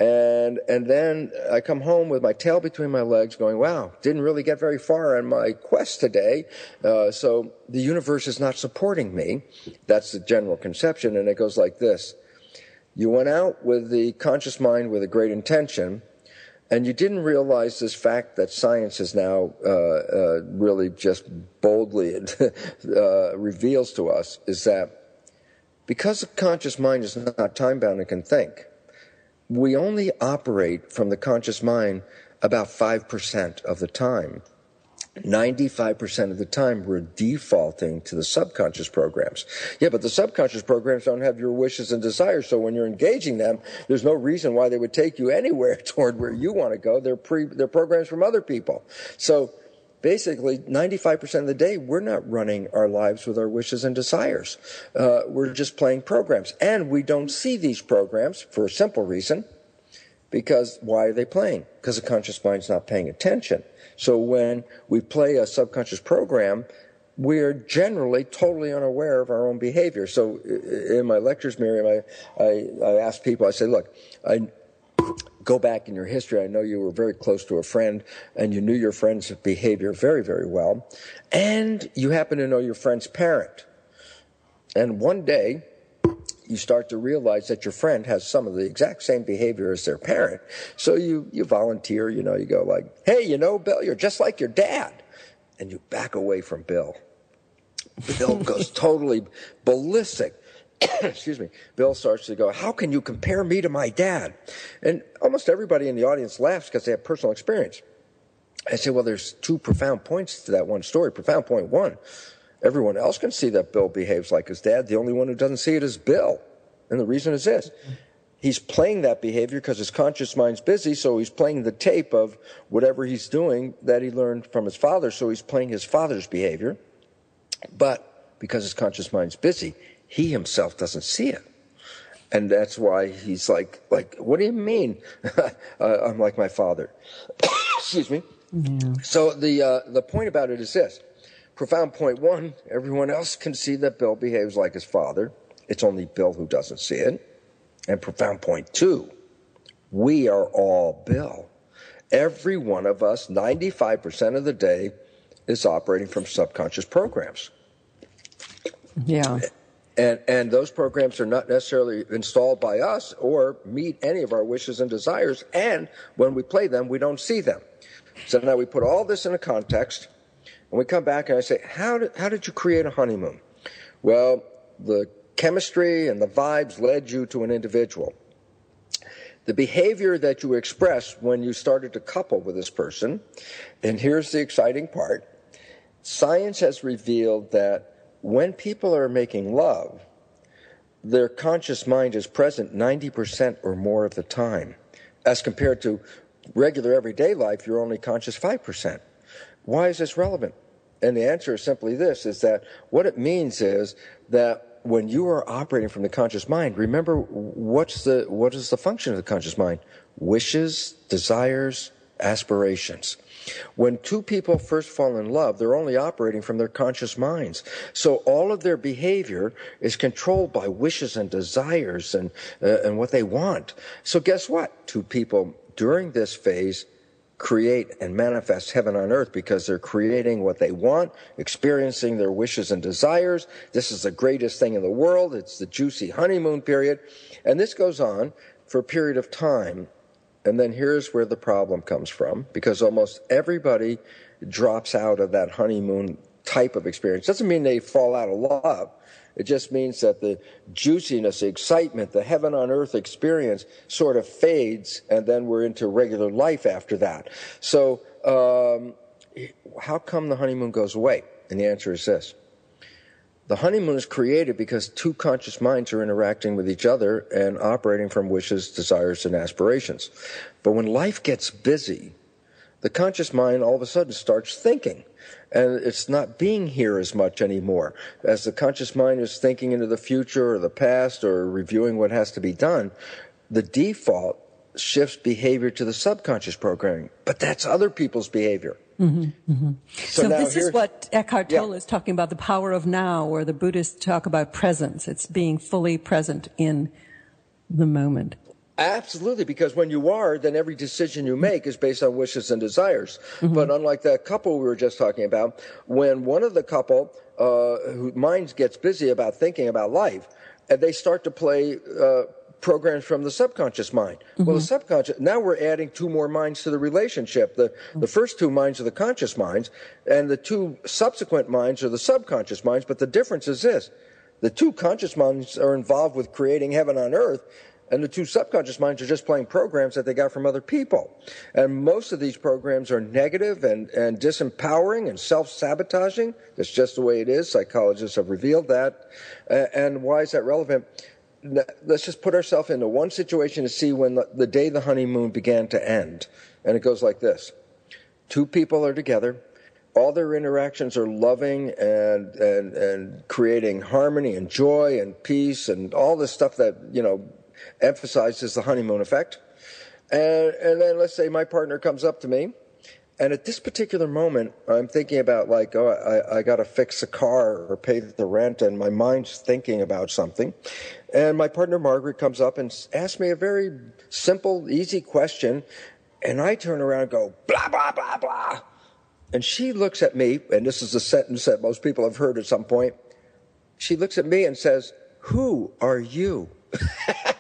and and then I come home with my tail between my legs, going, "Wow, didn't really get very far on my quest today." Uh, so the universe is not supporting me. That's the general conception, and it goes like this: You went out with the conscious mind with a great intention, and you didn't realize this fact that science is now uh, uh, really just boldly uh, reveals to us is that because the conscious mind is not time bound and can think we only operate from the conscious mind about 5% of the time. 95% of the time, we're defaulting to the subconscious programs. Yeah, but the subconscious programs don't have your wishes and desires. So when you're engaging them, there's no reason why they would take you anywhere toward where you want to go. They're pre, they're programs from other people. So basically 95% of the day, we're not running our lives with our wishes and desires. Uh, we're just playing programs. And we don't see these programs for a simple reason. Because why are they playing? Because the conscious mind's not paying attention. So when we play a subconscious program, we're generally totally unaware of our own behavior. So in my lectures, Miriam, I, I, I ask people, I say, look, I, go back in your history, I know you were very close to a friend and you knew your friend's behavior very, very well. And you happen to know your friend's parent. And one day, you start to realize that your friend has some of the exact same behavior as their parent. So you, you volunteer, you know, you go like, hey, you know, Bill, you're just like your dad. And you back away from Bill. Bill goes totally ballistic. excuse me, Bill starts to go, How can you compare me to my dad? And almost everybody in the audience laughs because they have personal experience. I say, Well, there's two profound points to that one story. Profound point one everyone else can see that Bill behaves like his dad. The only one who doesn't see it is Bill. And the reason is this he's playing that behavior because his conscious mind's busy, so he's playing the tape of whatever he's doing that he learned from his father, so he's playing his father's behavior. But because his conscious mind's busy, he himself doesn't see it. And that's why he's like, like, what do you mean? uh, I'm like my father. Excuse me. Yeah. So the uh, the point about it is this: profound point one. Everyone else can see that Bill behaves like his father. It's only Bill who doesn't see it. And profound point two: we are all Bill. Every one of us, 95% of the day, is operating from subconscious programs. Yeah. And, and those programs are not necessarily installed by us or meet any of our wishes and desires. And when we play them, we don't see them. So now we put all this in a context and we come back and I say, how did, how did you create a honeymoon? Well, the chemistry and the vibes led you to an individual. The behavior that you expressed when you started to couple with this person, and here's the exciting part science has revealed that when people are making love, their conscious mind is present 90% or more of the time, as compared to regular everyday life, you're only conscious 5%. Why is this relevant? And the answer is simply this is that what it means is that when you are operating from the conscious mind, remember what's the what is the function of the conscious mind? Wishes, desires, aspirations. When two people first fall in love, they're only operating from their conscious minds. So all of their behavior is controlled by wishes and desires and, uh, and what they want. So guess what? Two people during this phase create and manifest heaven on earth because they're creating what they want, experiencing their wishes and desires. This is the greatest thing in the world. It's the juicy honeymoon period. And this goes on for a period of time and then here's where the problem comes from because almost everybody drops out of that honeymoon type of experience. Doesn't mean they fall out of love. It just means that the juiciness, the excitement, the heaven on earth experience sort of fades, and then we're into regular life after that. So, um, how come the honeymoon goes away? And the answer is this the honeymoon is created because two conscious minds are interacting with each other and operating from wishes, desires, and aspirations. But when life gets busy, the conscious mind all of a sudden starts thinking. And it's not being here as much anymore. As the conscious mind is thinking into the future or the past or reviewing what has to be done, the default shifts behavior to the subconscious programming. But that's other people's behavior. Mm-hmm, mm-hmm. So, so this is what Eckhart Tolle yeah. is talking about, the power of now, or the Buddhists talk about presence. It's being fully present in the moment. Absolutely, because when you are, then every decision you make is based on wishes and desires. Mm-hmm. But unlike that couple we were just talking about, when one of the couple uh, whose minds gets busy about thinking about life, and they start to play uh, programs from the subconscious mind. Mm-hmm. Well, the subconscious, now we're adding two more minds to the relationship. The, the first two minds are the conscious minds, and the two subsequent minds are the subconscious minds. But the difference is this the two conscious minds are involved with creating heaven on earth, and the two subconscious minds are just playing programs that they got from other people. And most of these programs are negative and, and disempowering and self sabotaging. That's just the way it is. Psychologists have revealed that. And why is that relevant? Let's just put ourselves into one situation to see when the, the day the honeymoon began to end. And it goes like this two people are together all their interactions are loving and, and, and creating harmony and joy and peace and all the stuff that, you know, emphasizes the honeymoon effect. And, and then let's say my partner comes up to me, and at this particular moment, I'm thinking about like, oh, I, I got to fix a car or pay the rent, and my mind's thinking about something. And my partner Margaret comes up and asks me a very simple, easy question, and I turn around and go blah blah blah blah, and she looks at me, and this is a sentence that most people have heard at some point. She looks at me and says, "Who are you?"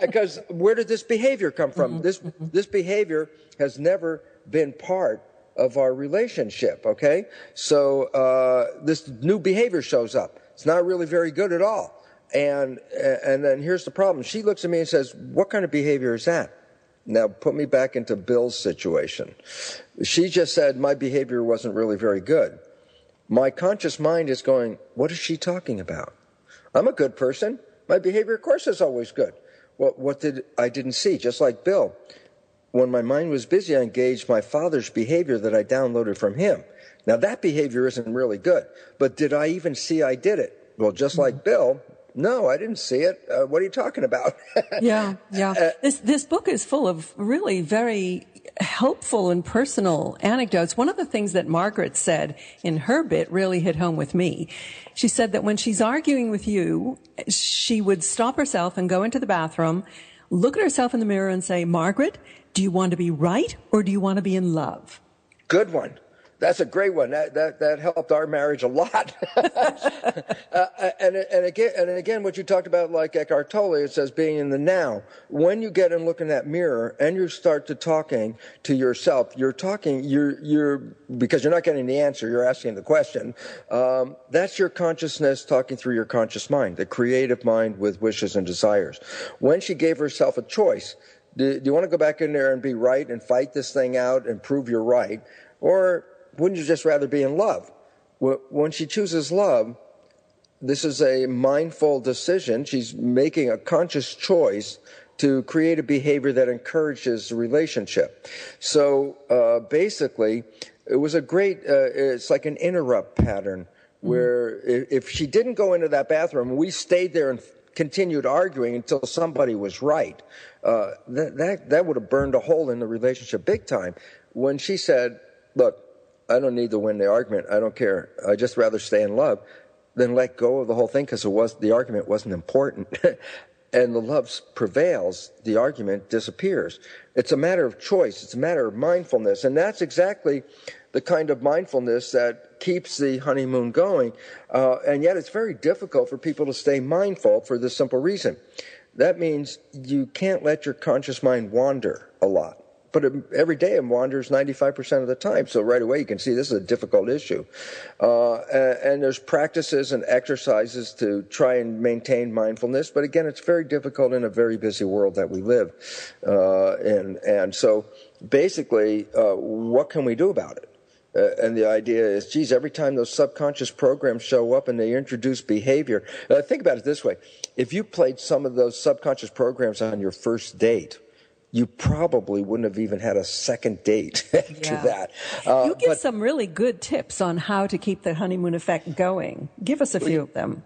Because where did this behavior come from? Mm-hmm. This this behavior has never been part of our relationship. Okay, so uh, this new behavior shows up. It's not really very good at all. And and then here's the problem. She looks at me and says, "What kind of behavior is that?" Now put me back into Bill's situation. She just said my behavior wasn't really very good. My conscious mind is going, "What is she talking about?" I'm a good person. My behavior, of course, is always good. Well, what did I didn't see? Just like Bill, when my mind was busy, I engaged my father's behavior that I downloaded from him. Now that behavior isn't really good, but did I even see I did it? Well, just like mm-hmm. Bill, no, I didn't see it. Uh, what are you talking about? yeah, yeah. Uh, this this book is full of really very helpful and personal anecdotes. One of the things that Margaret said in her bit really hit home with me. She said that when she's arguing with you, she would stop herself and go into the bathroom, look at herself in the mirror and say, Margaret, do you want to be right or do you want to be in love? Good one. That's a great one. That that, that helped our marriage a lot. uh, and and again and again, what you talked about, like Eckhart Tolle, it says being in the now. When you get and look in that mirror and you start to talking to yourself, you're talking. You're you're because you're not getting the answer. You're asking the question. Um, that's your consciousness talking through your conscious mind, the creative mind with wishes and desires. When she gave herself a choice. Do, do you want to go back in there and be right and fight this thing out and prove you're right? Or wouldn't you just rather be in love? When she chooses love, this is a mindful decision. She's making a conscious choice to create a behavior that encourages the relationship. So uh, basically, it was a great, uh, it's like an interrupt pattern mm-hmm. where mm-hmm. if she didn't go into that bathroom, we stayed there and continued arguing until somebody was right. Uh, that, that, that would have burned a hole in the relationship big time. When she said, look, I don't need to win the argument. I don't care. I just rather stay in love than let go of the whole thing because it was the argument wasn't important. and the love prevails, the argument disappears. It's a matter of choice. It's a matter of mindfulness, and that's exactly the kind of mindfulness that keeps the honeymoon going. Uh, and yet, it's very difficult for people to stay mindful for this simple reason. That means you can't let your conscious mind wander a lot but every day it wanders 95% of the time. So right away you can see this is a difficult issue. Uh, and there's practices and exercises to try and maintain mindfulness. But again, it's very difficult in a very busy world that we live uh. And so basically, uh, what can we do about it? Uh, and the idea is, geez, every time those subconscious programs show up and they introduce behavior, uh, think about it this way. If you played some of those subconscious programs on your first date, you probably wouldn't have even had a second date after Yeah. that. you give but- some really good tips on how to keep the honeymoon effect going. Give us a few of them.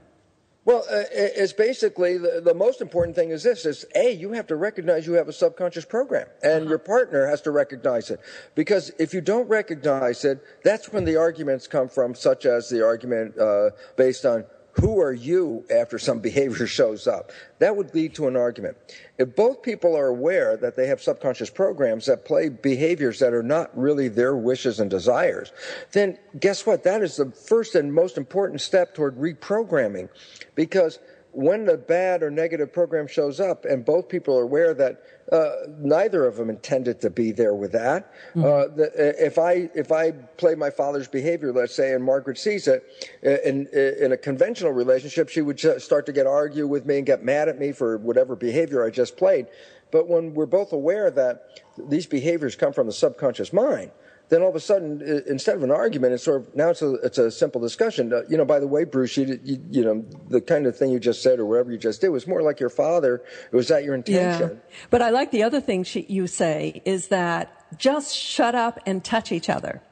Well, uh, it's basically the, the most important thing is this: is a you have to recognize you have a subconscious program, and your partner has to recognize it. Because if you don't recognize it, that's when the arguments come from, such as the argument uh, based on who are you after some behavior shows up. That would lead to an argument. If both people are aware that they have subconscious programs that play behaviors that are not really their wishes and desires, then guess what? That is the first and most important step toward reprogramming. Because when the bad or negative program shows up and both people are aware that uh, neither of them intended to be there with that. Uh, the, if I if I play my father's behavior, let's say, and Margaret sees it, in in a conventional relationship, she would start to get argue with me and get mad at me for whatever behavior I just played. But when we're both aware that these behaviors come from the subconscious mind, then all of a sudden, instead of an argument, it's sort of now it's a it's a simple discussion. Uh, you know, by the way, Bruce, you, you you know the kind of thing you just said or whatever you just did was more like your father. Was that your intention? Yeah. But I like the other thing she, you say is that just shut up and touch each other.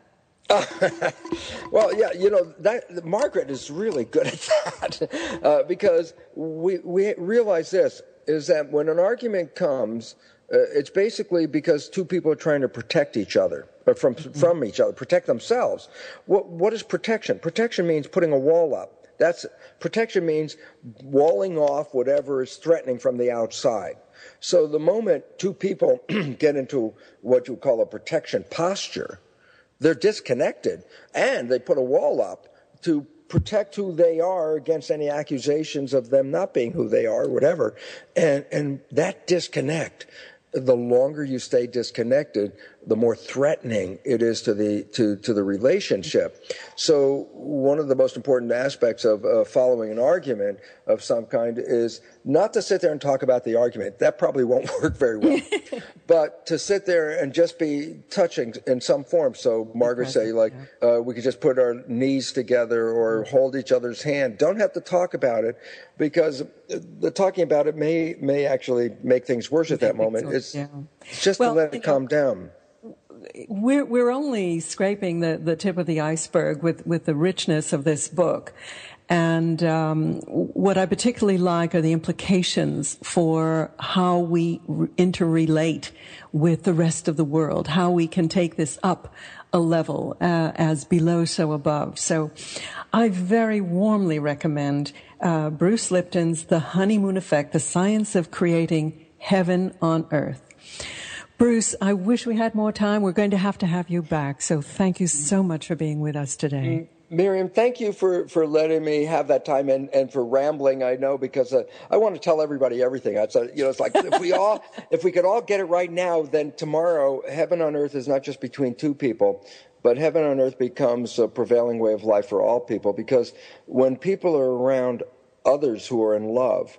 Well, yeah, you know that Margaret is really good at that uh, because we we realize this is that when an argument comes, uh, it's basically because two people are trying to protect each other from from each other, protect themselves. What what is protection? Protection means putting a wall up. That's protection means walling off whatever is threatening from the outside. So the moment two people get into what you call a protection posture, they're disconnected and they put a wall up to protect who they are against any accusations of them not being who they are, whatever. And, and that disconnect, the longer you stay disconnected, the more threatening it is to the, to, to the relationship. So one of the most important aspects of uh, following an argument of some kind is not to sit there and talk about the argument. That probably won't work very well. but to sit there and just be touching in some form. So Margaret say like, uh, we could just put our knees together or hold each other's hand. Don't have to talk about it because the talking about it may, may actually make things worse at that moment. It's Yeah. just Well, to let it calm down. We're, we're only scraping the, the tip of the iceberg with, with the richness of this book. And um, what I particularly like are the implications for how we interrelate with the rest of the world, how we can take this up a level uh, as below so above. So I very warmly recommend uh, Bruce Lipton's The Honeymoon Effect, The Science of Creating Heaven on Earth. Bruce, I wish we had more time. We're going to have to have you back. So thank you so much for being with us today. Miriam, thank you for, for letting me have that time and, and for rambling. I know because uh, I want to tell everybody everything. It's, uh, you know, it's like if we all if we could all get it right now, then tomorrow heaven on earth is not just between two people, but heaven on earth becomes a prevailing way of life for all people. Because when people are around others who are in love,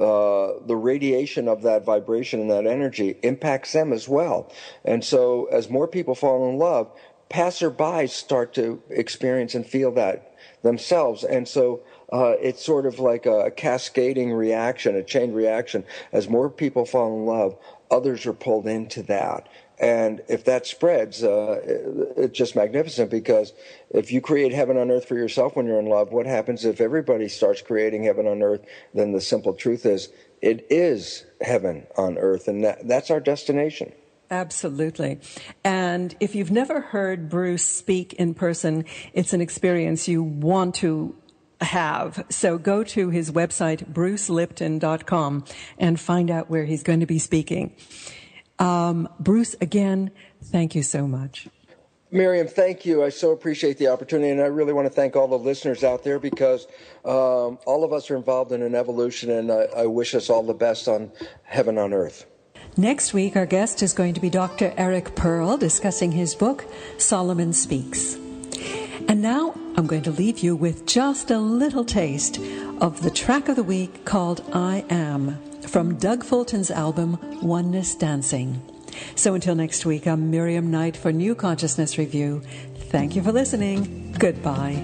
uh, the radiation of that vibration and that energy impacts them as well. And so, as more people fall in love, passerbys start to experience and feel that themselves. And so, uh, it's sort of like a, cascading reaction, a chain reaction. As more people fall in love, others are pulled into that. And if that spreads, uh, it- it's just magnificent because if you create heaven on earth for yourself when you're in love, what happens if everybody starts creating heaven on earth? Then the simple truth is it is heaven on earth, and that, that's our destination. Absolutely. And if you've never heard Bruce speak in person, it's an experience you want to have. So go to his website, brucelipton.com, and find out where he's going to be speaking. Um, Bruce, again, thank you so much. Miriam, thank you. I so appreciate the opportunity, and I really want to thank all the listeners out there because um, all of us are involved in an evolution, and I, I wish us all the best on heaven on earth. Next week, our guest is going to be Dr. Eric Pearl discussing his book, Solomon Speaks. And now I'm going to leave you with just a little taste of the track of the week called I Am from Doug Fulton's album Oneness Dancing. So until next week, I'm Miriam Knight for New Consciousness Review. Thank you for listening. Goodbye.